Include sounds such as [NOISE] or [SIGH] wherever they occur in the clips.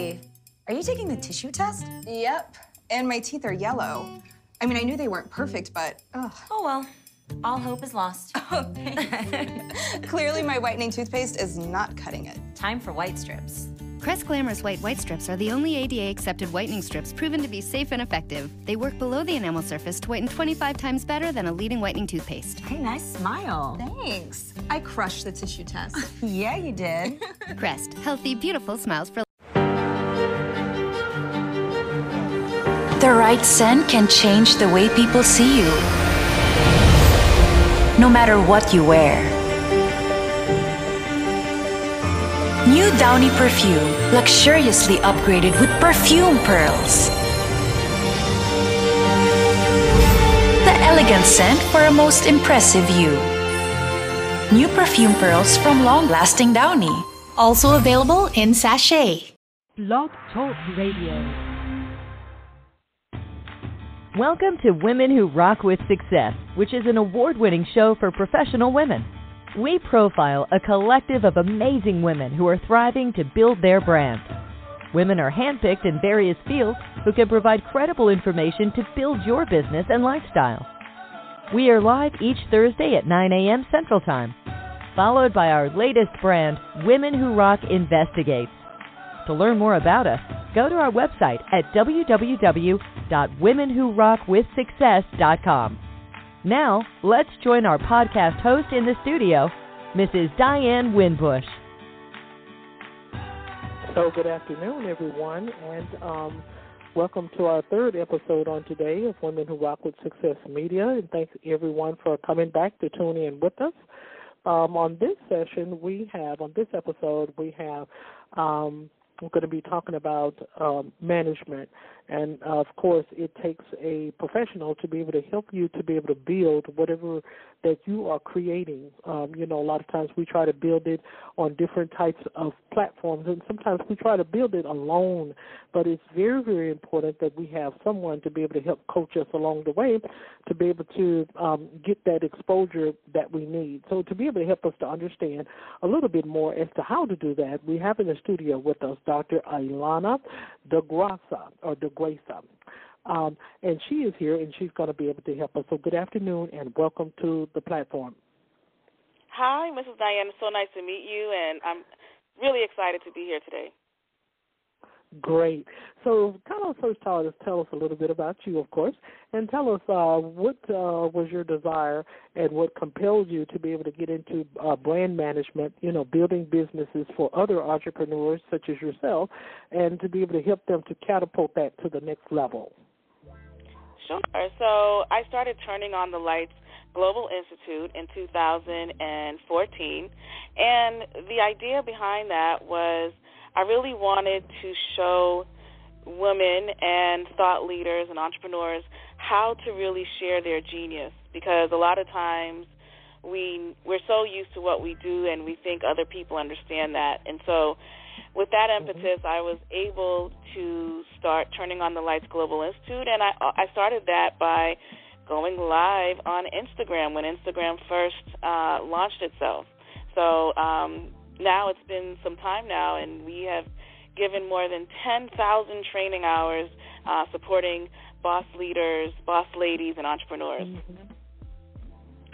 Hey, are you taking the tissue test? Yep. And my teeth are yellow. I mean, I knew they weren't perfect, but ugh. Oh well, all hope is lost. [LAUGHS] Oh, Clearly, my whitening toothpaste is not cutting it. Time for white strips. Crest Glamorous White White Strips are the only ADA accepted whitening strips proven to be safe and effective. They work below the enamel surface to whiten 25 times better than a leading whitening toothpaste. Hey, nice smile. Thanks. I crushed the tissue test. [LAUGHS] Yeah, you did. [LAUGHS] Crest, healthy, beautiful smiles for The right scent can change the way people see you. No matter what you wear. New Downy perfume, luxuriously upgraded with perfume pearls. The elegant scent for a most impressive you. New perfume pearls from Long Lasting Downy. Also available in sachet. Blog Talk Radio. Welcome to Women Who Rock with Success, which is an award winning show for professional women. We profile a collective of amazing women who are thriving to build their brand. Women are handpicked in various fields who can provide credible information to build your business and lifestyle. We are live each Thursday at 9 a.m. Central Time, followed by our latest brand, Women Who Rock Investigates. To learn more about us, go to our website at www.womenwhorockwithsuccess.com. Now, let's join our podcast host in the studio, Mrs. Diane Winbush. So, good afternoon, everyone, and um, welcome to our third episode on today of Women Who Rock with Success Media. And thanks everyone for coming back to tune in with us. Um, on this session, we have on this episode we have um, we're going to be talking about um, management, and uh, of course, it takes a professional to be able to help you to be able to build whatever that you are creating. Um, you know, a lot of times we try to build it on different types of platforms, and sometimes we try to build it alone. But it's very, very important that we have someone to be able to help coach us along the way to be able to um, get that exposure that we need. So, to be able to help us to understand a little bit more as to how to do that, we have in the studio with us Dr. Ilana DeGrassa or DeGrasa. Um, and she is here, and she's going to be able to help us. So, good afternoon, and welcome to the platform. Hi, Mrs. Diane. So nice to meet you, and I'm really excited to be here today. Great. So, kind of first tell us tell us a little bit about you, of course, and tell us uh, what uh, was your desire and what compelled you to be able to get into uh, brand management. You know, building businesses for other entrepreneurs such as yourself, and to be able to help them to catapult that to the next level. Sure. So, I started turning on the lights. Global Institute in 2014, and the idea behind that was I really wanted to show women and thought leaders and entrepreneurs how to really share their genius because a lot of times we we're so used to what we do and we think other people understand that. And so with that impetus I was able to start turning on the lights global institute and I I started that by going live on Instagram when Instagram first uh launched itself. So um now it's been some time now, and we have given more than 10,000 training hours uh, supporting boss leaders, boss ladies, and entrepreneurs. Mm-hmm.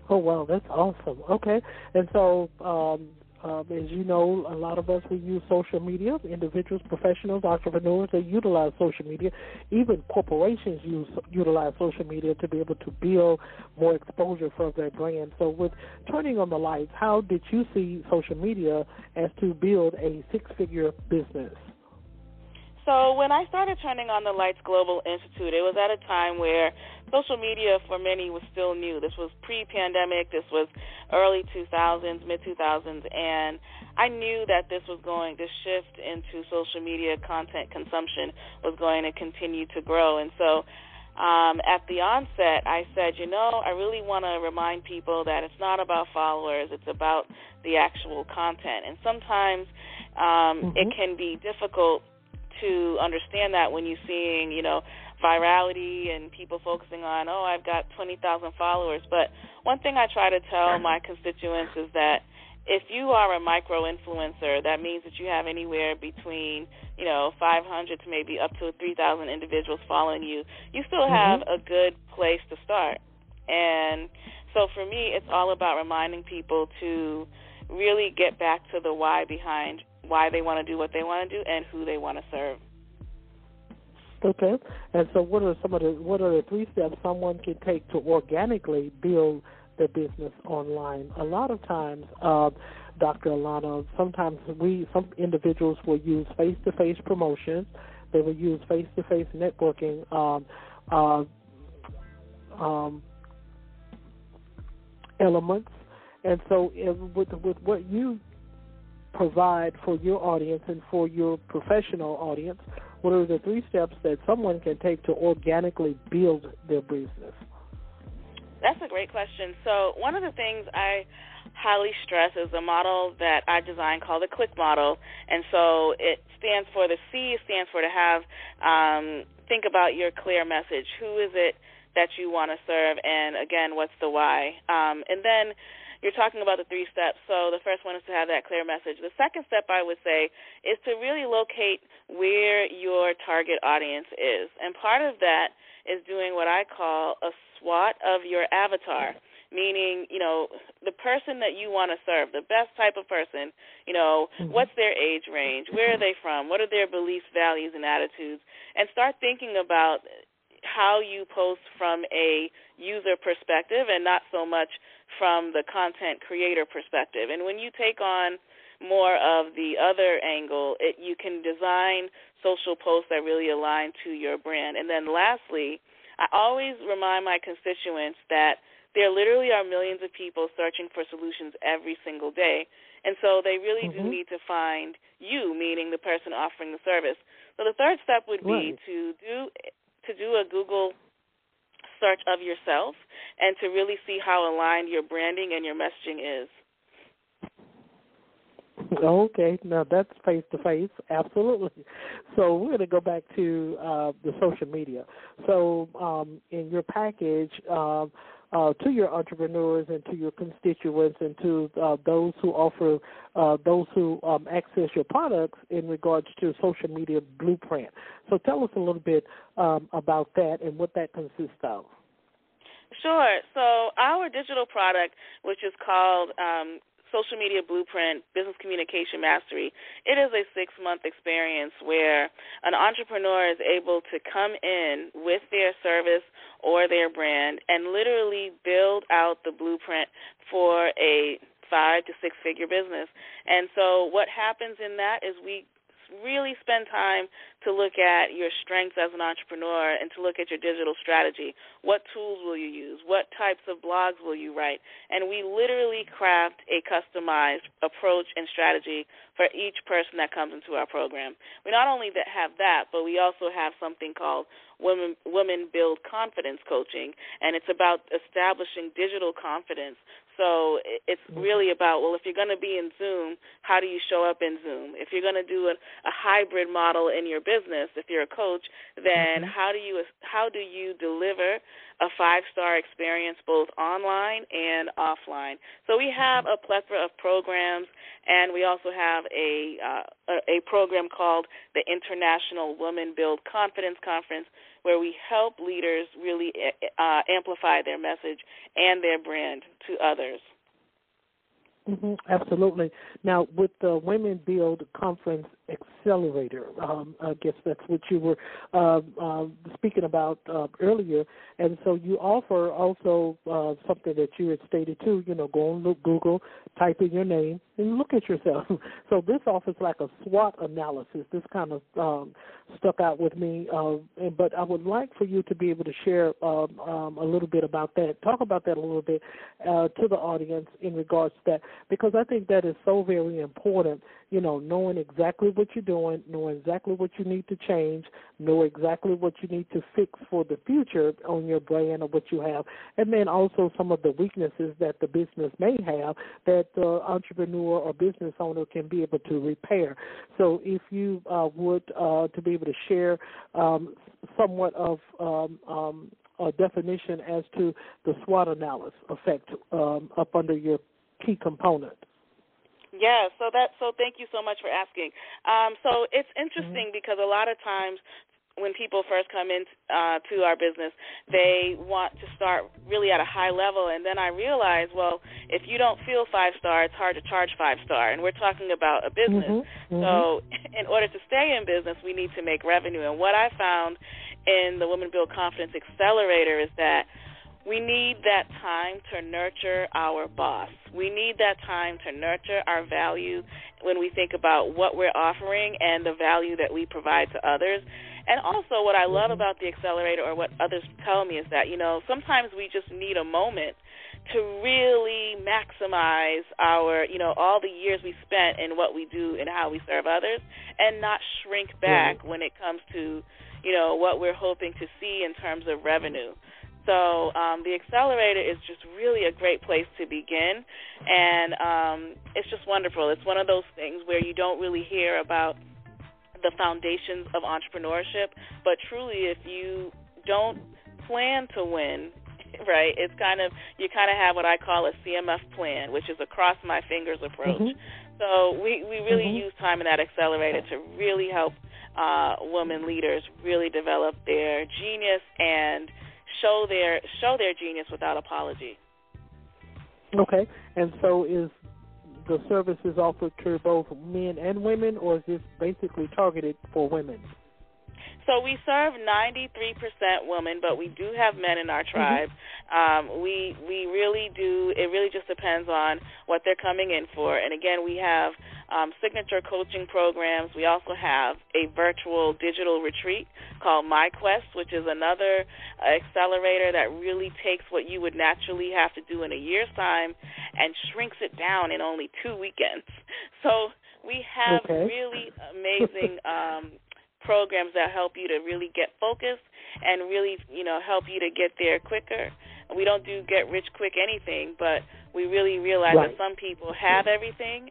Oh wow, that's awesome. Okay, and so um, um, as you know, a lot of us we use social media. Individuals, professionals, entrepreneurs they utilize social media. Even corporations use utilize social media to be able to build more exposure for their brand. So, with turning on the lights, how did you see social media as to build a six-figure business? So when I started turning on the Lights Global Institute, it was at a time where social media for many was still new. This was pre-pandemic. This was early 2000s, mid 2000s, and I knew that this was going. This shift into social media content consumption was going to continue to grow, and so. Um, at the onset, I said, you know, I really want to remind people that it's not about followers; it's about the actual content. And sometimes um, mm-hmm. it can be difficult to understand that when you're seeing, you know, virality and people focusing on, oh, I've got 20,000 followers. But one thing I try to tell my constituents is that if you are a micro influencer, that means that you have anywhere between, you know, 500 to maybe up to 3,000 individuals following you. You still have mm-hmm. a good place to start. And so for me, it's all about reminding people to really get back to the why behind why they want to do what they want to do and who they want to serve. Okay. And so what are some of the what are the three steps someone can take to organically build their business online? A lot of times, uh, Dr. Alana, sometimes we some individuals will use face to face promotions, they will use face to face networking um, uh, um, elements. And so if, with with what you provide for your audience and for your professional audience, what are the three steps that someone can take to organically build their business? That's a great question. So, one of the things I highly stress is a model that I designed called the CLICK model. And so it stands for the C stands for to have um, think about your clear message. Who is it that you want to serve? And again, what's the why? Um, and then you're talking about the three steps. So the first one is to have that clear message. The second step I would say is to really locate where your target audience is. And part of that is doing what I call a SWOT of your avatar meaning you know the person that you want to serve the best type of person you know mm-hmm. what's their age range where are they from what are their beliefs values and attitudes and start thinking about how you post from a user perspective and not so much from the content creator perspective. And when you take on more of the other angle, it, you can design social posts that really align to your brand. And then lastly, I always remind my constituents that there literally are millions of people searching for solutions every single day. And so they really mm-hmm. do need to find you, meaning the person offering the service. So the third step would be right. to do to do a Google search of yourself and to really see how aligned your branding and your messaging is. Okay, now that's face to face, absolutely. So we're going to go back to uh, the social media. So um, in your package, uh, uh, to your entrepreneurs and to your constituents and to uh, those who offer uh, those who um, access your products in regards to social media blueprint. So tell us a little bit um, about that and what that consists of. Sure. So our digital product, which is called um, Social Media Blueprint Business Communication Mastery. It is a six month experience where an entrepreneur is able to come in with their service or their brand and literally build out the blueprint for a five to six figure business. And so what happens in that is we really spend time to look at your strengths as an entrepreneur and to look at your digital strategy. What tools will you use? What types of blogs will you write? And we literally craft a customized approach and strategy for each person that comes into our program. We not only have that, but we also have something called Women Women Build Confidence Coaching, and it's about establishing digital confidence so it's mm-hmm. really about well, if you're going to be in Zoom, how do you show up in Zoom? If you're going to do a, a hybrid model in your business, if you're a coach, then mm-hmm. how do you how do you deliver a five star experience both online and offline? So we have mm-hmm. a plethora of programs, and we also have a uh, a program called the International Women Build Confidence Conference, where we help leaders really uh, amplify their message and their brand to others. Mm-hmm, absolutely. Now, with the Women Build Conference Accelerator, um, I guess that's what you were uh, uh, speaking about uh, earlier, and so you offer also uh, something that you had stated too. You know, go on look, Google, type in your name, and look at yourself. [LAUGHS] so this offers like a SWOT analysis. This kind of um, stuck out with me, uh, and, but I would like for you to be able to share um, um, a little bit about that. Talk about that a little bit uh, to the audience in regards to that, because I think that is so very important. You know, knowing exactly what you're doing, knowing exactly what you need to change, know exactly what you need to fix for the future on your brand or what you have, and then also some of the weaknesses that the business may have that the entrepreneur or business owner can be able to repair. So if you uh, would uh, to be able to share um, somewhat of um, um, a definition as to the SWOT analysis effect um, up under your key component. Yeah, so that so thank you so much for asking. Um, so it's interesting Mm-hmm. because a lot of times when people first come in uh, to our business, they want to start really at a high level, and then I realize, well, if you don't feel five star, it's hard to charge five star, and we're talking about a business. Mhm, mhm. So [LAUGHS] in order to stay in business, we need to make revenue, and what I found in the Women Build Confidence Accelerator is that we need that time to nurture our boss. We need that time to nurture our value when we think about what we're offering and the value that we provide to others. And also, what I love mm-hmm. about the accelerator, or what others tell me, is that, you know, sometimes we just need a moment to really maximize our, you know, all the years we spent in what we do and how we serve others and not shrink back when it comes to, you know, what we're hoping to see in terms of revenue. So um, the accelerator is just really a great place to begin, and um, it's just wonderful. It's one of those things where you don't really hear about the foundations of entrepreneurship, but truly, if you don't plan to win, [LAUGHS] right, it's kind of you kind of have what I call a CMF plan, which is a cross my fingers approach. Mhm. So we we really Mhm. use time in that accelerator to really help uh, women leaders really develop their genius and show their show their genius without apology. Okay, and so is the services offered to both men and women, or is this basically targeted for women? So we serve 93% women, but we do have men in our tribe. Um, we we really do. It really just depends on what they're coming in for. And again, we have um, signature coaching programs. We also have a virtual digital retreat called MyQuest, which is another accelerator that really takes what you would naturally have to do in a year's time and shrinks it down in only two weekends. [LAUGHS] So we have Okay. really amazing. um, programs that help you to really get focused and really, you know, help you to get there quicker. We don't do get rich quick anything, but we really realize Right. that some people have everything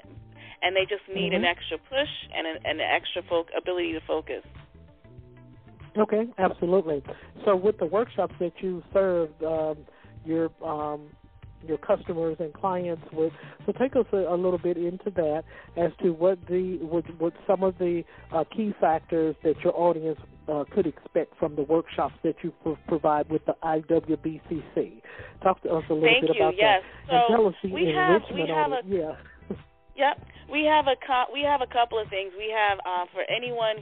and they just need an Mhm. extra push and an, an extra fo- ability to focus. Okay, absolutely. So with the workshops that you served, um, your um, your customers and clients with, so take us a, a little bit into that as to what the what, what some of the uh, key factors that your audience uh, could expect from the workshops that you pro- provide with the IWBCC. Talk to us a little Thank bit you. about Yes. that, and So tell us the we have- we enrichment have on it. a- Yeah. [LAUGHS] Yep, we have a co- we have a couple of things. We have uh, for anyone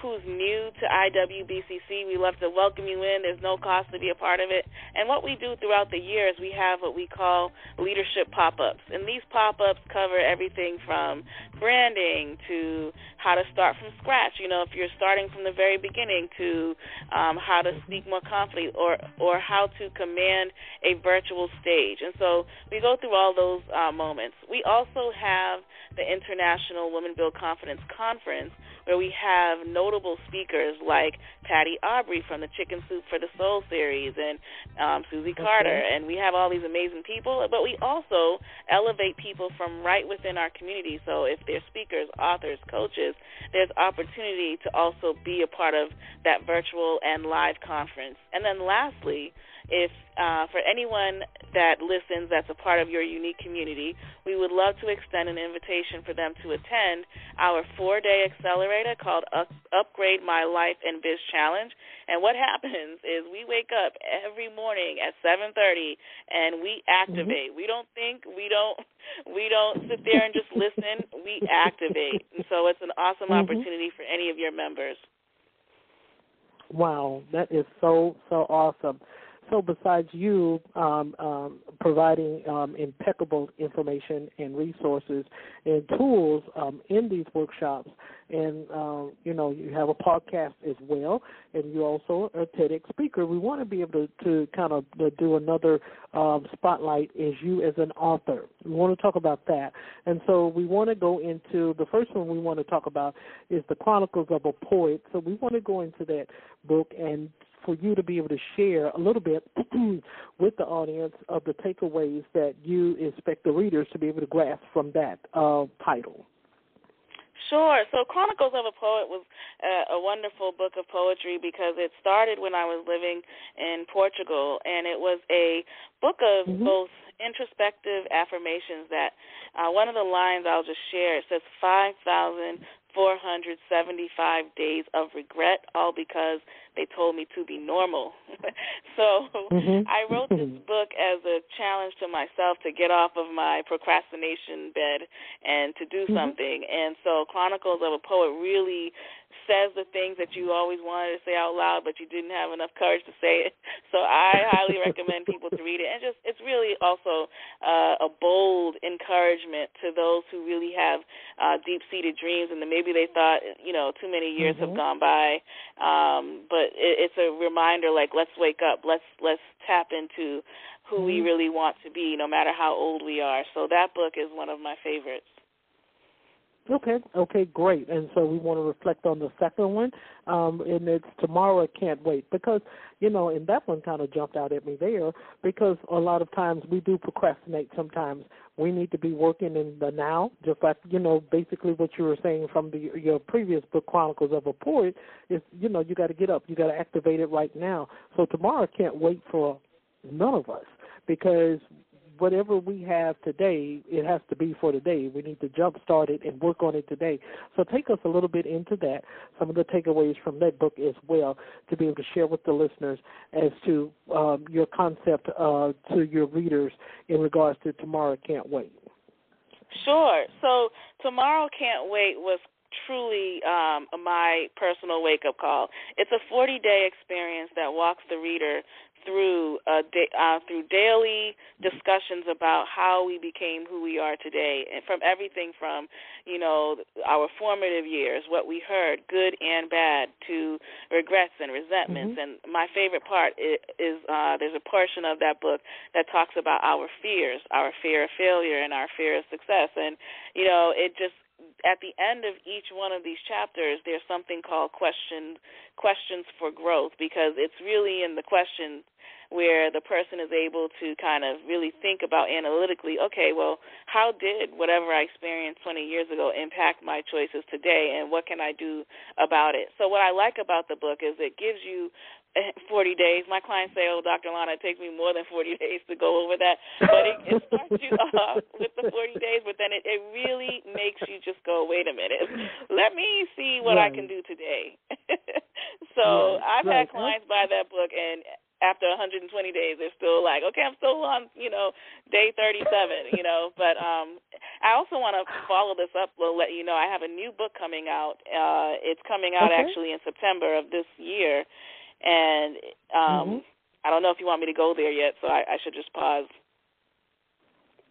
who's new to IWBCC, we love to welcome you in. There's no cost to be a part of it. And what we do throughout the year is we have what we call leadership pop-ups, and these pop-ups cover everything from branding to how to start from scratch. You know, if you're starting from the very beginning to um, how to speak more confidently, or or how to command a virtual stage. And so we go through all those uh, moments. We also have the International Women Build Confidence Conference, where we have notable speakers like Patty Aubery from the Chicken Soup for the Soul series and um, Susie Carter, and we have all these amazing people. But we also elevate people from right within our community. So if they're speakers, authors, coaches, there's opportunity to also be a part of that virtual and live conference. And then lastly, if uh, for anyone that listens that's a part of your unique community, we would love to extend an invitation for them to attend our four day accelerator called Up- Upgrade My Life and Biz Challenge. And what [LAUGHS] happens is we wake up every morning at 7:30 and we activate. We don't think, we don't we don't sit there and just listen. We activate. And so it's an awesome Mhm. opportunity for any of your members. Wow, that is so so awesome. So besides you um, um, providing um, impeccable information and resources and tools um, in these workshops, and um, you know you have a podcast as well, and you're also a TEDx speaker. We want to be able to, to kind of do another spotlight as you as an author. We want to talk about that, and so we want to go into the first one we want to talk about is the Chronicles of a Poet. So we want to go into that book and for you to be able to share a little bit [CLEARS THROAT] with the audience of the takeaways that you expect the readers to be able to grasp from that uh, title. Sure. So Chronicles of a Poet was a, a wonderful book of poetry because it started when I was living in Portugal, and it was a book of mm-hmm. both introspective affirmations that uh, one of the lines I'll just share it says 5,000 475 days of regret, all because they told me to be normal. [LAUGHS] so mm-hmm. I wrote this [LAUGHS] book as a challenge to myself to get off of my procrastination bed and to do mm-hmm. something. And so Chronicles of a Poet really says the things that you always wanted to say out loud, but you didn't have enough courage to say it. [LAUGHS] So I highly recommend people to read it, and just it's really also uh, a bold encouragement to those who really have uh, deep-seated dreams, and maybe they thought you know too many years mm-hmm. have gone by, um, but it, it's a reminder like let's wake up, let's let's tap into who mm-hmm. we really want to be, no matter how old we are. So that book is one of my favorites. Okay, okay, great. And so we want to reflect on the second one, um, and it's tomorrow. I can't wait because you know, and that one kind of jumped out at me there because a lot of times we do procrastinate. Sometimes we need to be working in the now, just like you know, basically what you were saying from the your previous book, Chronicles of a Poet, is you know you got to get up, you got to activate it right now. So tomorrow can't wait for none of us because whatever we have today, it has to be for today. We need to jump start it and work on it today. So take us a little bit into that, some of the takeaways from that book as well, to be able to share with the listeners as to um, your concept uh, to your readers in regards to Tomorrow Can't Wait. Sure. So Tomorrow Can't Wait was truly um, my personal wake up call. It's a 40 day experience that walks the reader through uh, da- uh, through daily discussions about how we became who we are today, and from everything from you know our formative years, what we heard, good and bad, to regrets and resentments. Mm-hmm. And my favorite part is, is uh, there's a portion of that book that talks about our fears, our fear of failure, and our fear of success. And you know, it just at the end of each one of these chapters, there's something called question questions for growth because it's really in the questions where the person is able to kind of really think about analytically, okay, well, how did whatever I experienced 20 years ago impact my choices today, and what can I do about it? So, what I like about the book is it gives you [LAUGHS] 40 days. My clients say, "Oh, Dr. Lana, it takes me more than 40 [LAUGHS] days to go over that." But it, it starts you [LAUGHS] off with the 40 days, but then it, it really makes you just go, "Wait a minute, let me see what right. I can do today." so right. I've right. had clients buy that book, and after 120 days, they're still like, "Okay, I'm still on, you know, day 37." You know, but um, I also want to follow this up. We'll let you know I have a new book coming out. Uh, it's coming out okay. actually in September of this year and um, mm-hmm. I don't know if you want me to go there yet, so I, I should just pause.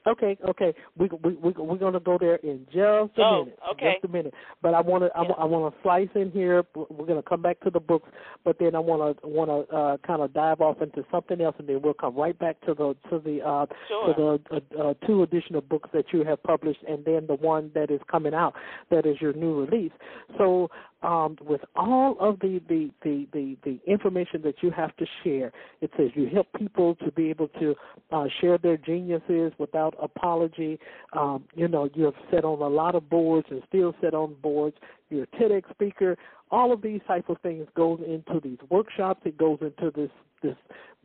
Okay, okay, we we we we're gonna go there in just a oh, minute. Okay. Just a minute. But I want to yeah. I, I want to slice in here. We're gonna come back to the books, but then I want to want to uh, kind of dive off into something else, and then we'll come right back to the to the uh, sure. to the uh, uh, two additional books that you have published, and then the one that is coming out that is your new release. So um, with all of the, the, the, the, the information that you have to share. It says you help people to be able to uh, share their geniuses without apology. Um, you know, you have sat on a lot of boards and still sit on boards. You're a TEDx speaker. All of these types of things goes into these workshops. It goes into this this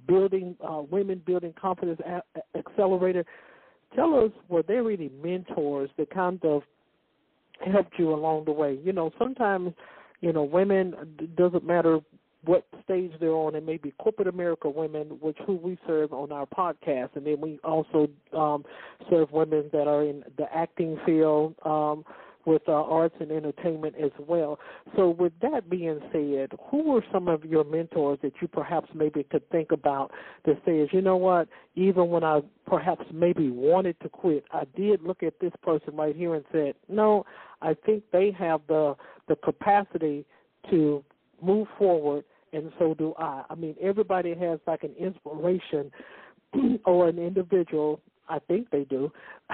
building uh, women building confidence a- accelerator. Tell us, were there any mentors that kind of helped you along the way. You know, sometimes, you know, women doesn't matter what stage they're on. It may be corporate America women, which who we serve on our podcast, and then we also um, serve women that are in the acting field. Um, with uh, arts and entertainment as well. So, with that being said, who were some of your mentors that you perhaps maybe could think about that says, you know what, even when I perhaps maybe wanted to quit, I did look at this person right here and said, no, I think they have the the capacity to move forward, and so do I. I mean, everybody has like an inspiration [CLEARS THROAT] or an individual I think they do, [LAUGHS]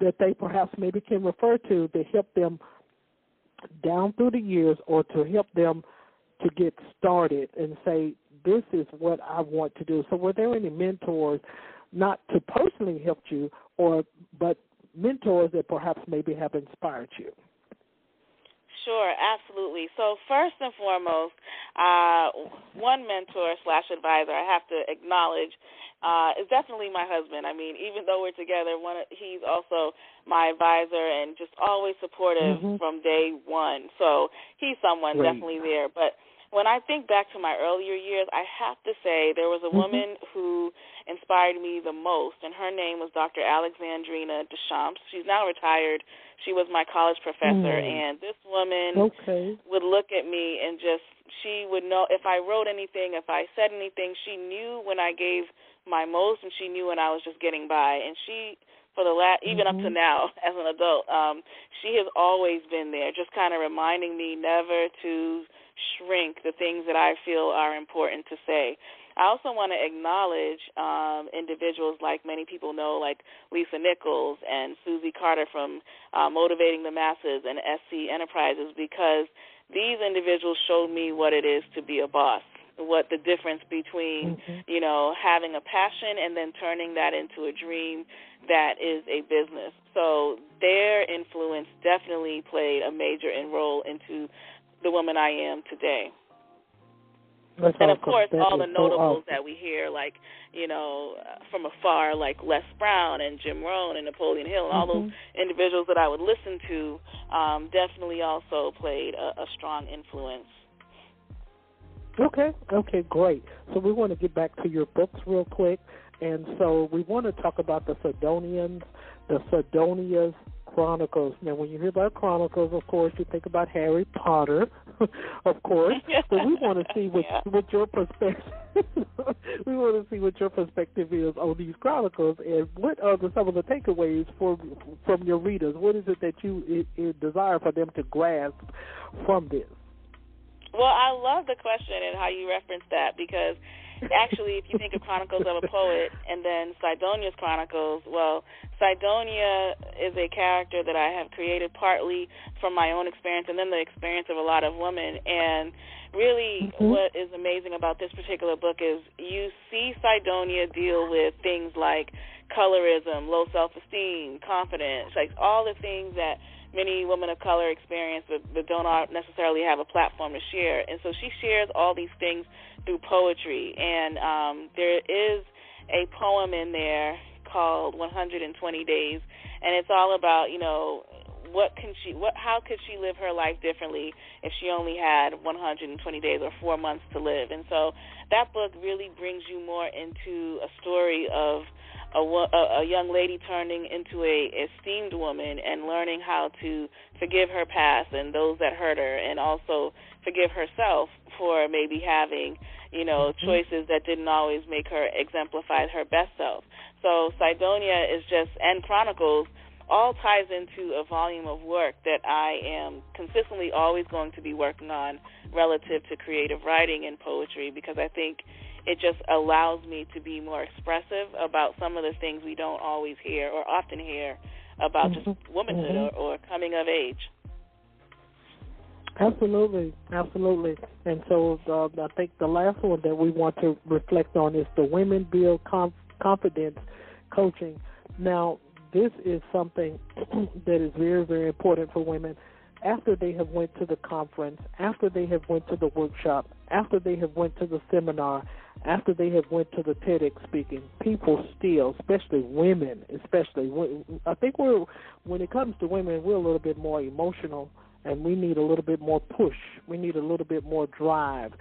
that they perhaps maybe can refer to to help them down through the years or to help them to get started and say, this is what I want to do. So were there any mentors, not to personally help you, or but mentors that perhaps maybe have inspired you? Sure, absolutely. So first and foremost, uh, one mentor slash advisor I have to acknowledge uh, is definitely my husband. I mean, even though we're together, one he's also my advisor and just always supportive Mhm. from day one. So he's someone Great. definitely there. But when I think back to my earlier years, I have to say there was a Mhm. woman who inspired me the most, and her name was Dr. Alexandrina Deschamps. She's now retired. She was my college professor, Mm. and this woman Okay. would look at me and just she would know if I wrote anything, if I said anything, she knew when I gave my most and she knew when I was just getting by. And she for the last even up to Mhm. now [LAUGHS] as an adult, um she has always been there just kind of reminding me never to shrink the things that I feel are important to say. I also want to acknowledge um, individuals like many people know, like Lisa Nichols and Susie Carter from uh, Motivating the Masses and SC Enterprises, because these individuals showed me what it is to be a boss, what the difference between, Mhm. you know, having a passion and then turning that into a dream that is a business. So their influence definitely played a major role into the woman I am today. That's And of course, all the so notables awesome. that we hear, like you know, uh, from afar, like Les Brown and Jim Rohn and Napoleon Hill, and all those Mhm. individuals that I would listen to, um, definitely also played a, a strong influence. Okay, okay, great. So we want to get back to your books real quick, and so we want to talk about the Sidonians, the Sidonia's Chronicles. Now, when you hear about Chronicles, of course, you think about Harry Potter, [LAUGHS] of course. but we want to [LAUGHS] see what Yeah. what your perspective. [LAUGHS] we want to see what your perspective is on these Chronicles, and what are the, some of the takeaways for from your readers. What is it that you i i desire for them to grasp from this? Well, I love the question and how you reference that because actually, if you think of Chronicles of a Poet and then Sidonia's Chronicles, well, Sidonia is a character that I have created partly from my own experience and then the experience of a lot of women. And really, Mhm. what is amazing about this particular book is you see Sidonia deal with things like colorism, low self esteem, confidence, like all the things that many women of color experience but, but don't necessarily have a platform to share. And so she shares all these things through poetry. And um, there is a poem in there called 120 Days, and it's all about you know what can she what how could she live her life differently if she only had 120 days or 4 months to live and so that book really brings you more into a story of a, a, a young lady turning into a esteemed woman and learning how to forgive her past and those that hurt her and also forgive herself for maybe having you know choices that didn't always make her exemplify her best self so Sidonia is just and Chronicles all ties into a volume of work that I am consistently always going to be working on relative to creative writing and poetry because I think it just allows me to be more expressive about some of the things we don't always hear or often hear about just Mhm. womanhood Mhm. or, or coming of age. Absolutely, absolutely. And so uh, I think the last one that we want to reflect on is the Women Build Conf- Confidence Coaching. Now, this is something [CLEARS THROAT] that is very, very important for women. After they have went to the conference, after they have went to the workshop, after they have went to the seminar, after they have went to the TEDx speaking, people still, especially women, especially, I think we're when it comes to women, we're a little bit more emotional and we need a little bit more push. We need a little bit more drive.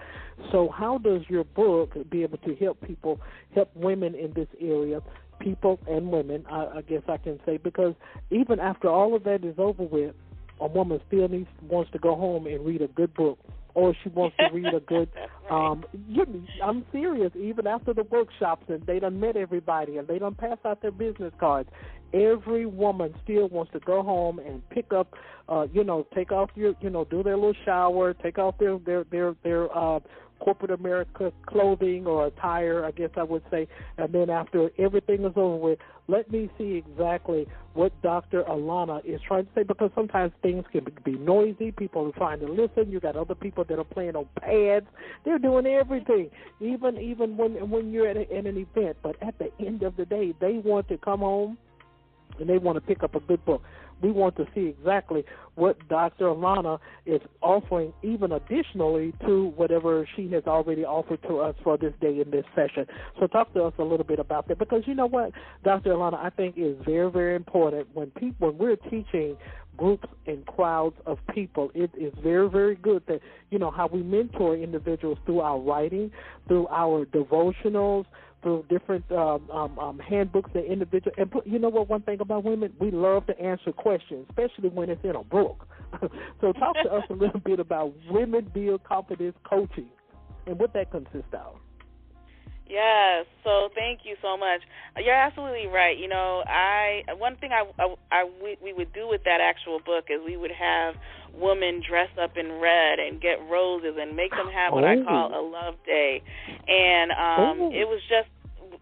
So, how does your book be able to help people, help women in this area, people and women? I, I guess I can say because even after all of that is over with, a woman still needs wants to go home and read a good book, or she wants to read a good. [LAUGHS] Right. um you, I'm serious. Even after the workshops and they done met everybody and they done passed out their business cards, every woman still wants to go home and pick up, uh, you know, take off your, you know, do their little shower, take off their their their their uh, corporate America clothing or attire, I guess I would say, and then after everything is over with, let me see exactly what Dr. Alana is trying to say because sometimes things can be noisy. People are trying to listen. You got other people that are playing on pads. They're doing everything, even even when when you're at, a, at an event. But at the end of the day, they want to come home and they want to pick up a good book. We want to see exactly what Dr. Alana is offering, even additionally to whatever she has already offered to us for this day in this session. So, talk to us a little bit about that because you know what, Dr. Alana, I think is very, very important when people when we're teaching groups and crowds of people. It is very, very good that, you know, how we mentor individuals through our writing, through our devotionals, through different um, um, um, handbooks and individual. And you know what? One thing about women, we love to answer questions, especially when it's in a book. [LAUGHS] so talk to us a little bit about women build confidence coaching and what that consists of. Yes. So thank you so much. You're absolutely right. You know, I one thing I I, I we, we would do with that actual book is we would have women dress up in red and get roses and make them have what oh. I call a love day, and um oh. it was just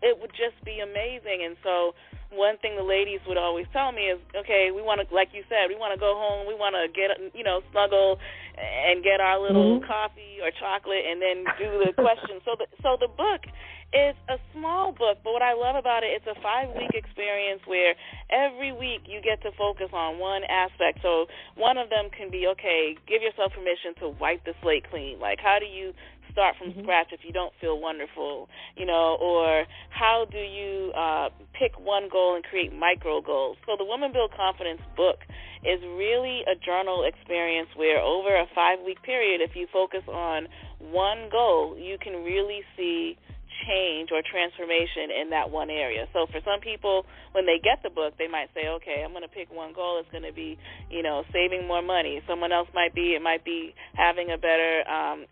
it would just be amazing. And so one thing the ladies would always tell me is, okay, we want to, like you said, we want to go home, we want to get, you know, snuggle and get our little mm-hmm. coffee or chocolate, and then do the [LAUGHS] question. so the so the book is a small book, but what I love about it, it's a five week experience where every week you get to focus on one aspect. So one of them can be okay, give yourself permission to wipe the slate clean. Like how do you start from mm-hmm. scratch if you don't feel wonderful, you know, or how do you uh, pick one goal and create micro goals? So the Woman Build Confidence book is really a journal experience where over a five week period, if you focus on one goal, you can really see change or transformation in that one area. So for some people, when they get the book, they might say, okay, I'm going to pick one goal. It's going to be, you know, saving more money. Someone else might be, it might be having a better, um,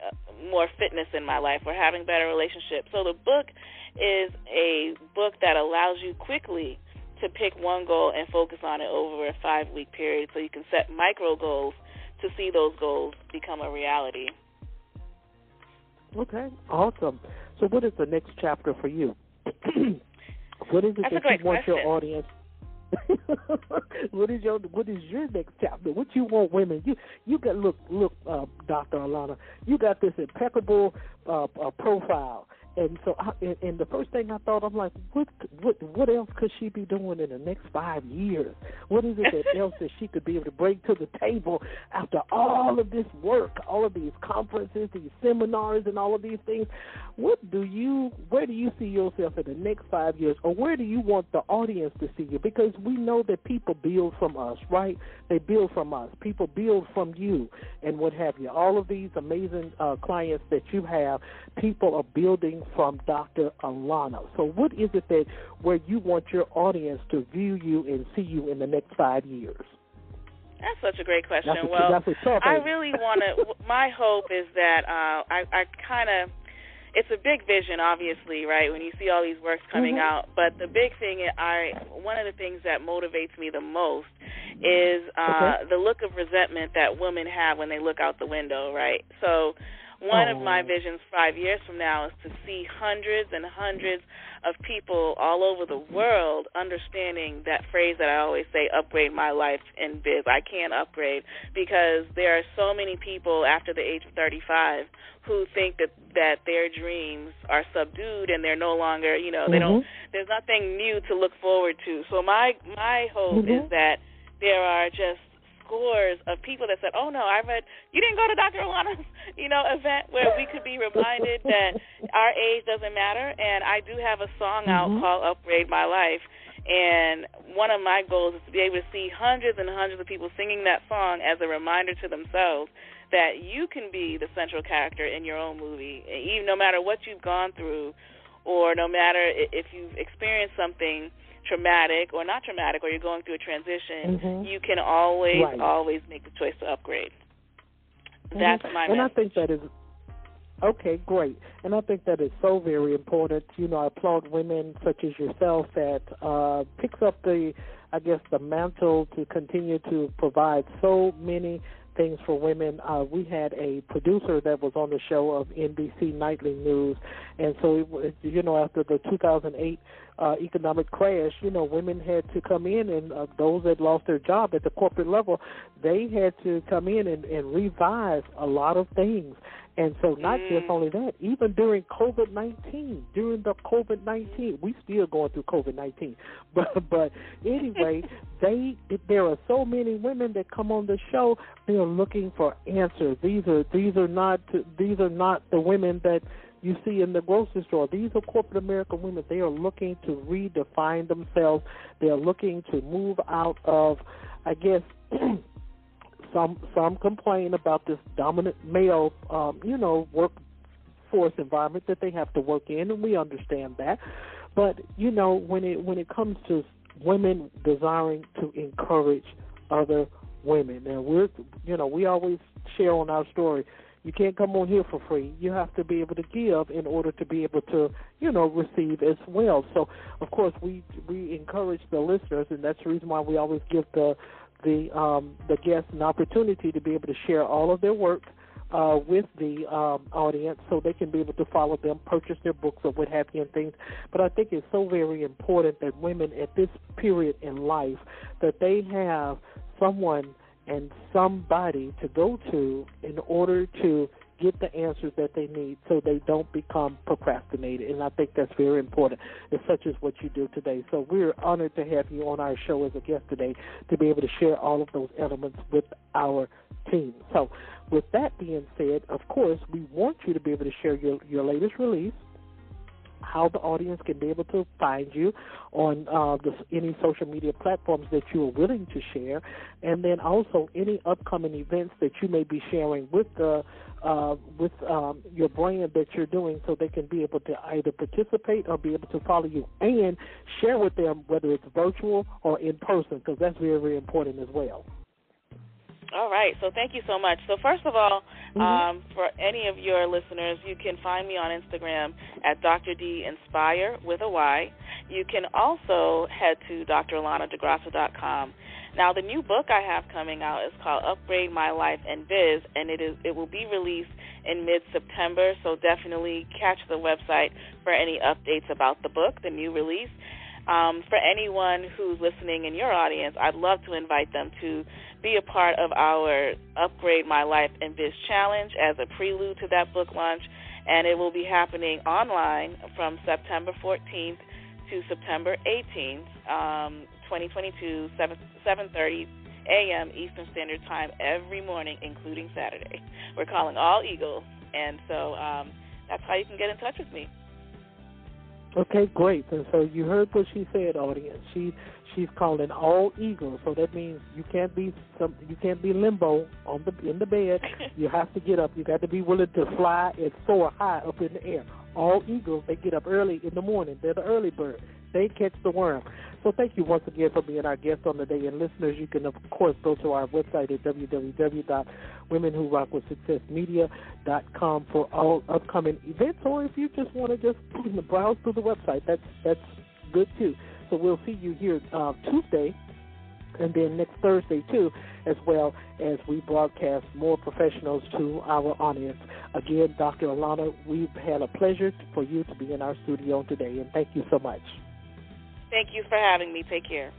more fitness in my life or having better relationships. So the book is a book that allows you quickly to pick one goal and focus on it over a five week period so you can set micro goals to see those goals become a reality. Okay, awesome. So, what is the next chapter for you? [CLEARS THROAT] what is it That's that you want question. your audience? [LAUGHS] what is your What is your next chapter? What you want women? You you got look look, uh, Doctor Alana. You got this impeccable uh, uh, profile and so, I, and, and the first thing I thought, I'm like, what, what, what else could she be doing in the next five years? What is it that [LAUGHS] else that she could be able to bring to the table after all of this work, all of these conferences, these seminars, and all of these things? What do you, where do you see yourself in the next five years, or where do you want the audience to see you? Because we know that people build from us, right? They build from us. People build from you, and what have you. All of these amazing uh, clients that you have, people are building from Dr. Alana. So, what is it that where you want your audience to view you and see you in the next five years? That's such a great question. A, well, I really want to. [LAUGHS] my hope is that uh, I, I kind of. It's a big vision, obviously, right? When you see all these works coming mm-hmm. out, but the big thing, I one of the things that motivates me the most is uh, okay. the look of resentment that women have when they look out the window, right? So one oh. of my visions five years from now is to see hundreds and hundreds of people all over the world understanding that phrase that I always say, upgrade my life in biz. I can't upgrade because there are so many people after the age of 35 who think that that their dreams are subdued and they're no longer, you know, they mm-hmm. don't there's nothing new to look forward to. So my my hope mm-hmm. is that there are just scores of people that said, "Oh no, I read you didn't go to Dr. Alana's, [LAUGHS] you know, event where we could be reminded [LAUGHS] that our age doesn't matter." And I do have a song out mm-hmm. called "Upgrade My Life," and one of my goals is to be able to see hundreds and hundreds of people singing that song as a reminder to themselves that you can be the central character in your own movie, even no matter what you've gone through, or no matter if you've experienced something traumatic or not traumatic or you're going through a transition, mm-hmm. you can always right. always make the choice to upgrade. Mm-hmm. That's my and message. I think that is okay, great. And I think that is so very important. You know, I applaud women such as yourself that uh picks up the I guess the mantle to continue to provide so many things for women. Uh, we had a producer that was on the show of NBC Nightly News, and so it was, you know after the 2008 uh, economic crash, you know, women had to come in, and uh, those that lost their job at the corporate level, they had to come in and, and revive a lot of things. And so, not Mm. just only that, even during COVID nineteen, during the COVID nineteen, we still going through COVID nineteen. [LAUGHS] But but anyway, [LAUGHS] they there are so many women that come on the show. They are looking for answers. These are these are not these are not the women that you see in the grocery store. These are corporate American women. They are looking to redefine themselves. They are looking to move out of, I guess. [CLEARS THROAT] some some complain about this dominant male, um, you know, workforce environment that they have to work in, and we understand that. But you know, when it when it comes to women desiring to encourage other women, and we're you know we always share on our story. You can't come on here for free. You have to be able to give in order to be able to, you know, receive as well. So, of course, we we encourage the listeners, and that's the reason why we always give the the um, the guests an opportunity to be able to share all of their work uh, with the um, audience, so they can be able to follow them, purchase their books or what have you, and things. But I think it's so very important that women at this period in life that they have someone and somebody to go to in order to get the answers that they need so they don't become procrastinated. And I think that's very important, and such as what you do today. So we're honored to have you on our show as a guest today to be able to share all of those elements with our team. So with that being said, of course, we want you to be able to share your, your latest release, how the audience can be able to find you on uh, the, any social media platforms that you are willing to share, and then also any upcoming events that you may be sharing with the uh, with um, your brand that you're doing, so they can be able to either participate or be able to follow you and share with them whether it's virtual or in person, because that's very very important as well. All right. So thank you so much. So first of all, Mhm. um, for any of your listeners, you can find me on Instagram at Dr. D Inspire with a Y. You can also head to dralanadegrasso.com. Now, the new book I have coming out is called Upgrade My Life and Biz, and it is it will be released in mid-September. So definitely catch the website for any updates about the book, the new release. Um, for anyone who's listening in your audience, I'd love to invite them to be a part of our Upgrade My Life and Biz Challenge as a prelude to that book launch, and it will be happening online from September 14th to September 18th, um, 2022, 7 7:30 a.m. Eastern Standard Time every morning, including Saturday. We're calling all Eagles, and so um, that's how you can get in touch with me. Okay, great. And so you heard what she said, audience. She she's calling all eagles. So that means you can't be some you can't be limbo on the in the bed. [LAUGHS] You have to get up. You got to be willing to fly and soar high up in the air. All eagles they get up early in the morning. They're the early bird. They catch the worm. So thank you once again for being our guest on the day. And listeners, you can of course go to our website at www.womenwhorockWithSuccessMedia.com for all upcoming events, or if you just want to just [CLEARS THROAT] browse through the website, that's that's good too. So we'll see you here uh, Tuesday and then next Thursday too, as well as we broadcast more professionals to our audience. Again, Dr. Alana, we've had a pleasure for you to be in our studio today, and thank you so much. Thank you for having me. Take care.